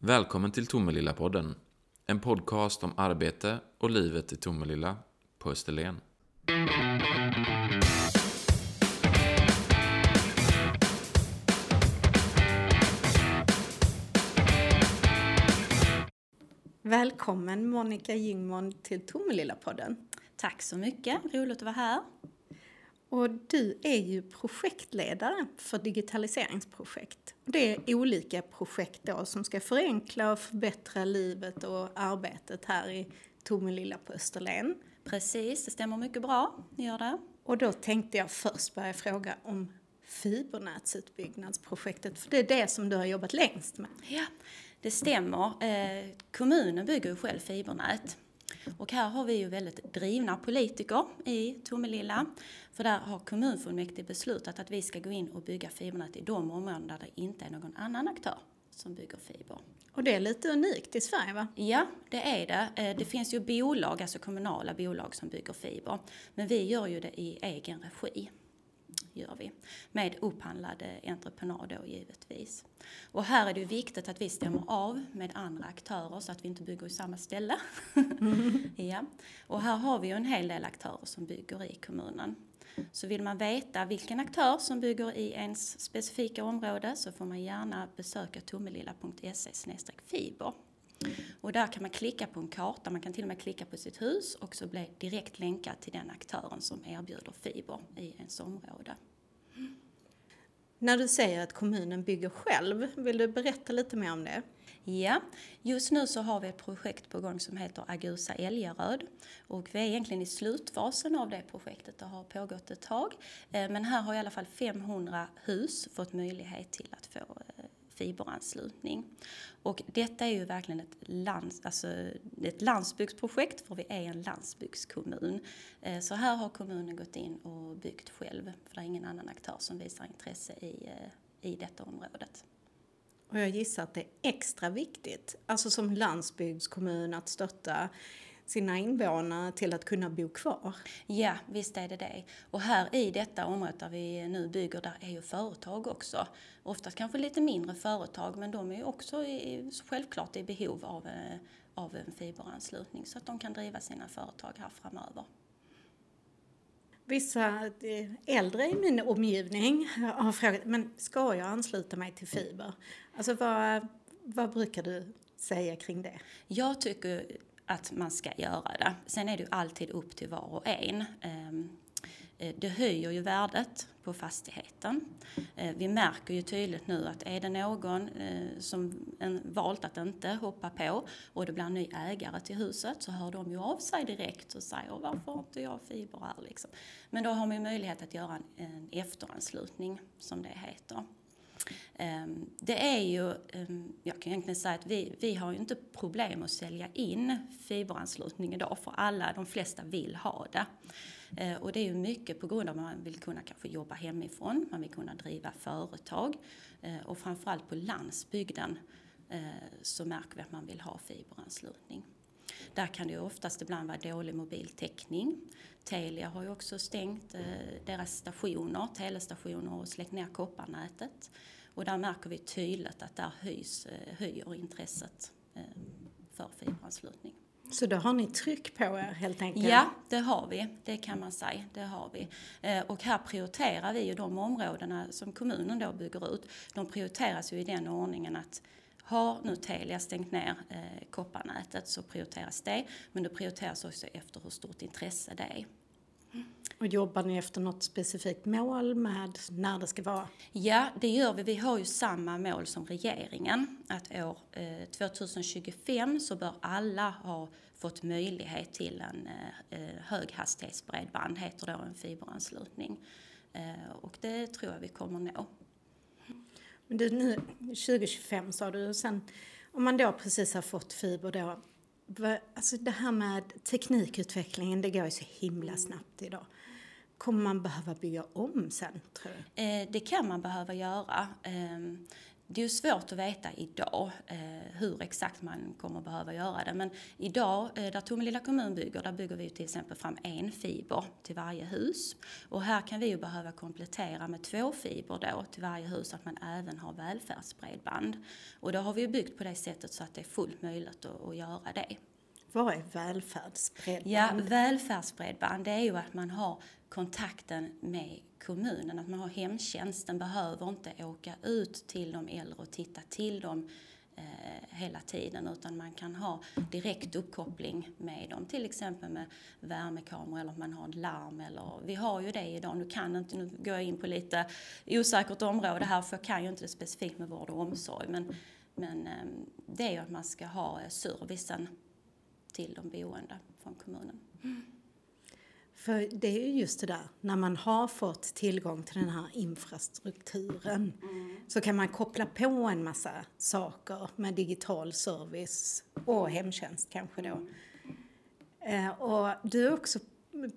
Välkommen till Tomelilla-podden. En podcast om arbete och livet i Tomelilla på Österlen. Välkommen Monica Jingmon till Tomelilla-podden. Tack så mycket, roligt att vara här. Och du är ju projektledare för digitaliseringsprojekt. Det är olika projekt då som ska förenkla och förbättra livet och arbetet här i Tomelilla på Österlen. Precis, det stämmer mycket bra, gör det. Och då tänkte jag först börja fråga om fibernätsutbyggnadsprojektet, för det är det som du har jobbat längst med. Ja, det stämmer. Eh, kommunen bygger ju själv fibernät. Och här har vi ju väldigt drivna politiker i Tomelilla. För där har kommunfullmäktige beslutat att vi ska gå in och bygga fibernät i de områden där det inte är någon annan aktör som bygger fiber. Och det är lite unikt i Sverige va? Ja, det är det. Eh, det finns ju bolag, alltså kommunala bolag som bygger fiber. Men vi gör ju det i egen regi gör vi. Med upphandlade entreprenad då givetvis. Och här är det viktigt att vi stämmer av med andra aktörer så att vi inte bygger i samma ställe. Mm. ja. Och här har vi ju en hel del aktörer som bygger i kommunen. Så vill man veta vilken aktör som bygger i ens specifika område så får man gärna besöka tomelilla.se fiber. Och där kan man klicka på en karta, man kan till och med klicka på sitt hus och så bli direkt länkad till den aktören som erbjuder fiber i ens område. När du säger att kommunen bygger själv, vill du berätta lite mer om det? Ja, just nu så har vi ett projekt på gång som heter Agusa Älgaröd och vi är egentligen i slutfasen av det projektet. Det har pågått ett tag. Eh, men här har i alla fall 500 hus fått möjlighet till att få eh, fiberanslutning. Och detta är ju verkligen ett, lands, alltså ett landsbygdsprojekt för vi är en landsbygdskommun. Eh, så här har kommunen gått in och byggt själv för det är ingen annan aktör som visar intresse i, eh, i detta området. Och jag gissar att det är extra viktigt, alltså som landsbygdskommun att stötta sina invånare till att kunna bo kvar. Ja, visst är det det. Och här i detta området där vi nu bygger, där är ju företag också. Oftast kanske lite mindre företag, men de är ju också i, självklart i behov av, eh, av en fiberanslutning så att de kan driva sina företag här framöver. Vissa eh, äldre i min omgivning har frågat, men ska jag ansluta mig till fiber? Alltså vad, vad brukar du säga kring det? Jag tycker att man ska göra det. Sen är det ju alltid upp till var och en. Ehm, eh, det höjer ju värdet på fastigheten. Eh, vi märker ju tydligt nu att är det någon eh, som valt att inte hoppa på och det blir en ny ägare till huset så hör de ju av sig direkt och säger varför har inte jag fiber här liksom. Men då har man ju möjlighet att göra en efteranslutning som det heter. Ehm, det är ju, ehm, jag kan egentligen säga att vi, vi har ju inte problem att sälja in fiberanslutning idag för alla, de flesta vill ha det. Ehm, och det är ju mycket på grund av att man vill kunna kanske jobba hemifrån, man vill kunna driva företag och framförallt på landsbygden så märker vi att man vill ha fiberanslutning. Där kan det oftast ibland vara dålig mobiltäckning. Telia har ju också stängt deras stationer, telestationer och släckt ner kopparnätet. Och där märker vi tydligt att där höjs, eh, höjer intresset eh, för fiberanslutning. Så då har ni tryck på er helt enkelt? Ja, det har vi. Det kan man säga. Det har vi. Eh, och här prioriterar vi ju de områdena som kommunen då bygger ut. De prioriteras ju i den ordningen att har nu Telia stängt ner kopparnätet så prioriteras det. Men det prioriteras också efter hur stort intresse det är. Och jobbar ni efter något specifikt mål med när det ska vara? Ja, det gör vi. Vi har ju samma mål som regeringen. Att år eh, 2025 så bör alla ha fått möjlighet till en eh, eh höghastighetsbredband, heter då en fiberanslutning. Eh, och det tror jag vi kommer nå. Men du, nu 2025 sa du, sen om man då precis har fått fiber då, Alltså det här med teknikutvecklingen, det går ju så himla snabbt idag. Kommer man behöva bygga om sen, tror du? Eh, det kan man behöva göra. Eh, det är ju svårt att veta idag eh, hur exakt man kommer behöva göra det. Men idag, eh, där Tomelilla kommun bygger, där bygger vi till exempel fram en fiber till varje hus. Och här kan vi ju behöva komplettera med två fiber då till varje hus, så att man även har välfärdsbredband. Och då har vi ju byggt på det sättet så att det är fullt möjligt att, att göra det. Vad är välfärdsbredband? Ja, välfärdsbredband det är ju att man har kontakten med kommunen, att man har hemtjänsten, behöver inte åka ut till de äldre och titta till dem eh, hela tiden utan man kan ha direkt uppkoppling med dem, till exempel med värmekameror eller att man har ett larm eller vi har ju det idag, nu kan inte, nu går jag in på lite osäkert område här för jag kan ju inte det specifikt med vård och omsorg men, men eh, det är ju att man ska ha servicen till de boende från kommunen. Mm. För det är ju just det där, när man har fått tillgång till den här infrastrukturen mm. så kan man koppla på en massa saker med digital service och hemtjänst kanske då. Mm. Eh, och du är också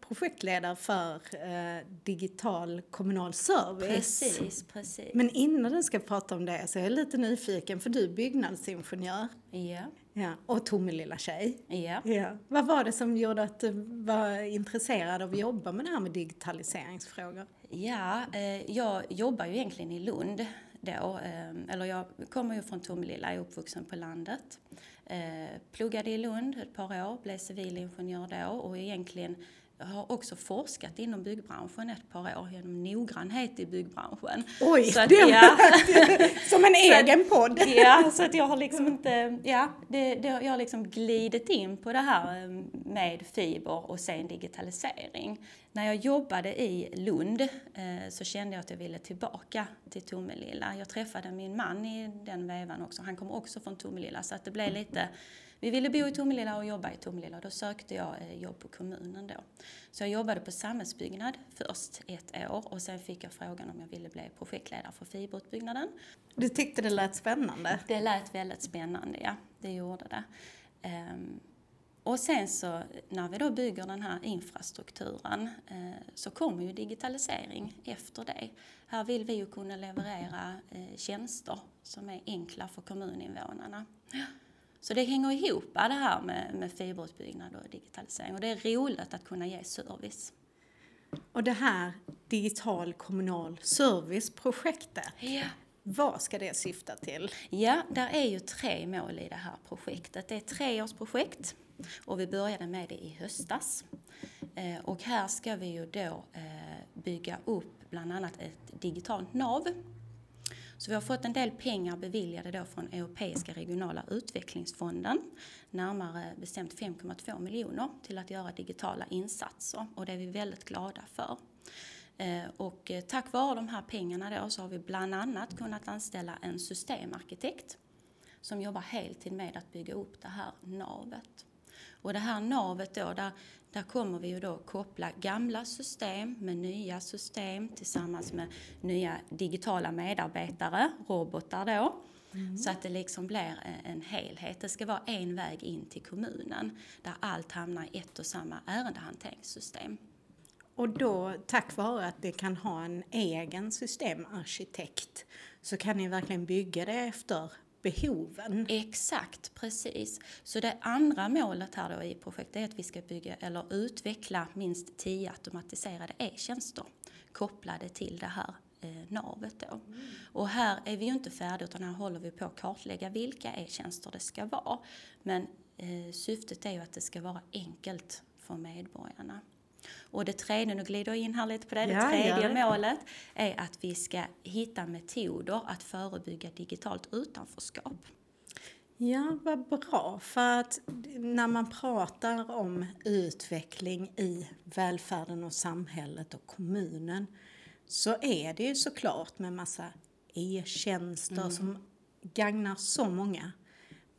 projektledare för eh, digital kommunal service. Precis, precis. Men innan du ska prata om det så är jag lite nyfiken för du är byggnadsingenjör. Ja. Ja, och Tomelilla tjej. Ja. ja. Vad var det som gjorde att du var intresserad av att jobba med det här med digitaliseringsfrågor? Ja, eh, jag jobbar ju egentligen i Lund då, eh, eller jag kommer ju från Tomelilla, är uppvuxen på landet. Eh, pluggade i Lund ett par år, blev civilingenjör då och egentligen har också forskat inom byggbranschen ett par år genom noggrannhet i byggbranschen. Oj, så att, ja. som en egen podd! ja, så att jag har liksom inte, ja, det, det, jag har liksom glidit in på det här eh, med fiber och sen digitalisering. När jag jobbade i Lund eh, så kände jag att jag ville tillbaka till Tomelilla. Jag träffade min man i den vevan också, han kom också från Tomelilla så att det blev lite vi ville bo i Tomelilla och jobba i Tomelilla. Då sökte jag eh, jobb på kommunen då. Så jag jobbade på samhällsbyggnad först ett år och sen fick jag frågan om jag ville bli projektledare för fiberutbyggnaden. Du tyckte det lät spännande? Det lät väldigt spännande, ja. Det gjorde det. Och sen så när vi då bygger den här infrastrukturen eh, så kommer ju digitalisering efter det. Här vill vi ju kunna leverera eh, tjänster som är enkla för kommuninvånarna. Så det hänger ihop det här med, med fiberutbyggnad och digitalisering och det är roligt att kunna ge service. Och det här digital kommunal serviceprojektet, ja vad ska det syfta till? Ja, där är ju tre mål i det här projektet. Det är ett treårsprojekt och vi började med det i höstas. Eh, och här ska vi ju då eh, bygga upp bland annat ett digitalt nav så vi har fått en del pengar beviljade då från Europeiska regionala utvecklingsfonden. Närmare bestämt 5,2 miljoner till att göra digitala insatser och det är vi väldigt glada för. Eh, och eh, tack vare de här pengarna då så har vi bland annat kunnat anställa en systemarkitekt som jobbar heltid med att bygga upp det här navet. Och det här navet då, där, där kommer vi ju då koppla gamla system med nya system tillsammans med nya digitala medarbetare, robotar då. Mm. Så att det liksom blir en helhet. Det ska vara en väg in till kommunen där allt hamnar i ett och samma ärendehanteringssystem. Och då, tack vare att det kan ha en egen systemarkitekt, så kan ni verkligen bygga det efter behoven. Exakt, precis. Så det andra målet här då i projektet är att vi ska bygga eller utveckla minst tio automatiserade e-tjänster kopplade till det här eh, navet då. Mm. Och här är vi ju inte färdiga utan här håller vi på att kartlägga vilka e-tjänster det ska vara. Men eh, syftet är ju att det ska vara enkelt för medborgarna. Och det tredje, nu glider jag in här lite på det, det tredje ja. målet är att vi ska hitta metoder att förebygga digitalt utanförskap. Ja, vad bra. För att när man pratar om utveckling i välfärden och samhället och kommunen så är det ju såklart med massa e-tjänster mm. som gagnar så många.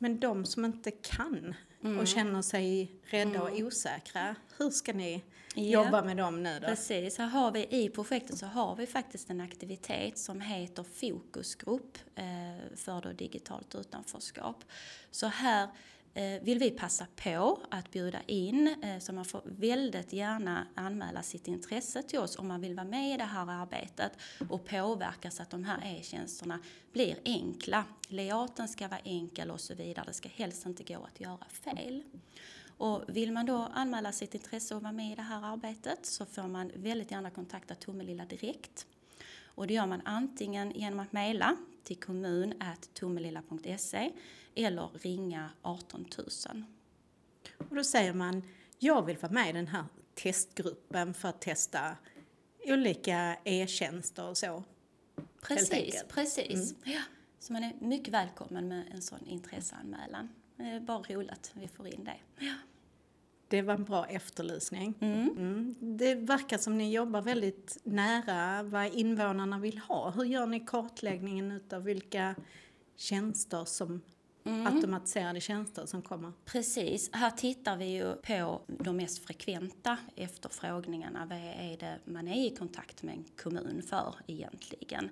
Men de som inte kan mm. och känner sig rädda mm. och osäkra, hur ska ni yeah. jobba med dem nu då? Precis, här har vi i projektet så har vi faktiskt en aktivitet som heter fokusgrupp eh, för då digitalt utanförskap. Så här Eh, vill vi passa på att bjuda in, eh, så man får väldigt gärna anmäla sitt intresse till oss om man vill vara med i det här arbetet och påverka så att de här e-tjänsterna blir enkla. Layouten ska vara enkel och så vidare. Det ska helst inte gå att göra fel. Och vill man då anmäla sitt intresse och vara med i det här arbetet så får man väldigt gärna kontakta Tomelilla direkt. Och det gör man antingen genom att mejla till kommun.tomelilla.se eller ringa 18 000. Och då säger man, jag vill vara med i den här testgruppen för att testa olika e-tjänster och så. Precis, precis. Mm. Ja, så man är mycket välkommen med en sån intresseanmälan. Det är bara roligt att vi får in det. Ja. Det var en bra efterlysning. Mm. Mm. Det verkar som ni jobbar väldigt nära vad invånarna vill ha. Hur gör ni kartläggningen av vilka tjänster som Mm. automatiserade tjänster som kommer. Precis, här tittar vi ju på de mest frekventa efterfrågningarna. Vad är det man är i kontakt med en kommun för egentligen?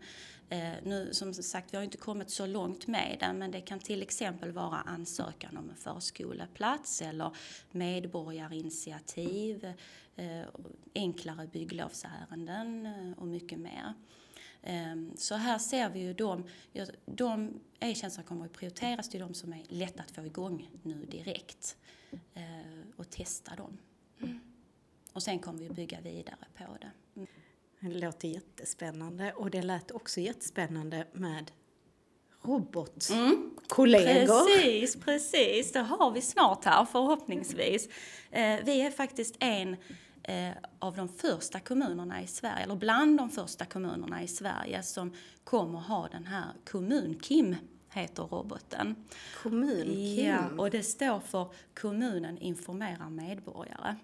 Eh, nu som sagt, vi har inte kommit så långt med det, men det kan till exempel vara ansökan om en förskoleplats eller medborgarinitiativ, eh, enklare bygglovsärenden eh, och mycket mer. Ehm, så här ser vi ju de, de e-tjänsterna kommer att prioriteras till de som är lätta att få igång nu direkt eh, och testa dem. Mm. Och sen kommer vi att bygga vidare på det. Mm. Det låter jättespännande och det lät också jättespännande med robotkollegor. Mm. Precis, precis. Det har vi snart här förhoppningsvis. Eh, vi är faktiskt en av de första kommunerna i Sverige, eller bland de första kommunerna i Sverige som kommer ha den här kommun-KIM heter roboten. Kommun-KIM? Ja, och det står för Kommunen informerar medborgare.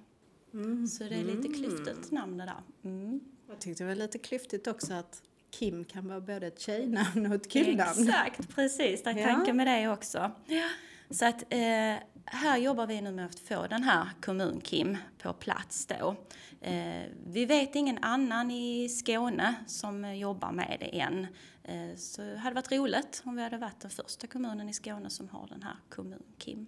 Mm. Så det är lite klyftigt namn det där. Mm. Jag tyckte det var lite klyftigt också att Kim kan vara både ett tjejnamn och ett killnamn. Exakt, precis. Det är ja. tanken med det också. Ja. Så att eh, här jobbar vi nu med att få den här kommun-Kim på plats då. Eh, vi vet ingen annan i Skåne som jobbar med det än. Eh, så det hade varit roligt om vi hade varit den första kommunen i Skåne som har den här kommun-Kim.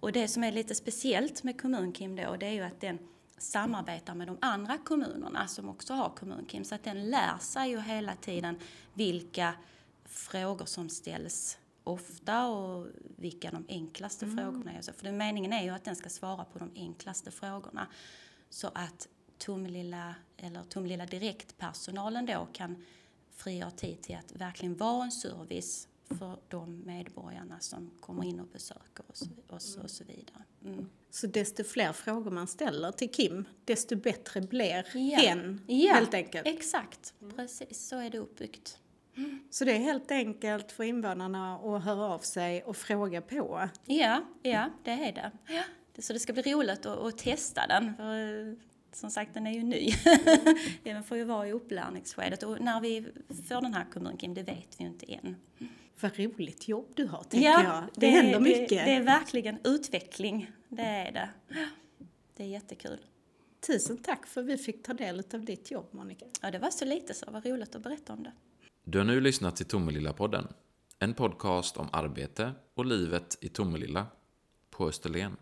Och det som är lite speciellt med kommun-Kim då, det är ju att den samarbetar med de andra kommunerna som också har kommun-Kim. Så att den lär sig ju hela tiden vilka frågor som ställs ofta och vilka de enklaste mm. frågorna är. För meningen är ju att den ska svara på de enklaste frågorna. Så att Tomelilla, eller Tomelilla Direkt-personalen då kan frigöra tid till att verkligen vara en service för de medborgarna som kommer in och besöker oss, oss och så vidare. Mm. Så desto fler frågor man ställer till Kim, desto bättre blir ja. hen, ja, helt enkelt? exakt. Precis, så är det uppbyggt. Så det är helt enkelt för invånarna att höra av sig och fråga på? Ja, ja det är det. Ja. Så det ska bli roligt att, att testa den. För, som sagt, den är ju ny. den får ju vara i upplärningsskedet och när vi får den här kommunen, det vet vi ju inte än. Vad roligt jobb du har, tänker ja, jag. Det, det händer mycket. Det, det är verkligen utveckling, det är det. Det är jättekul. Tusen tack för att vi fick ta del av ditt jobb, Monica. Ja, det var så lite så. Vad roligt att berätta om det. Du har nu lyssnat till Tomelilla-podden. En podcast om arbete och livet i Tomelilla på Österlen.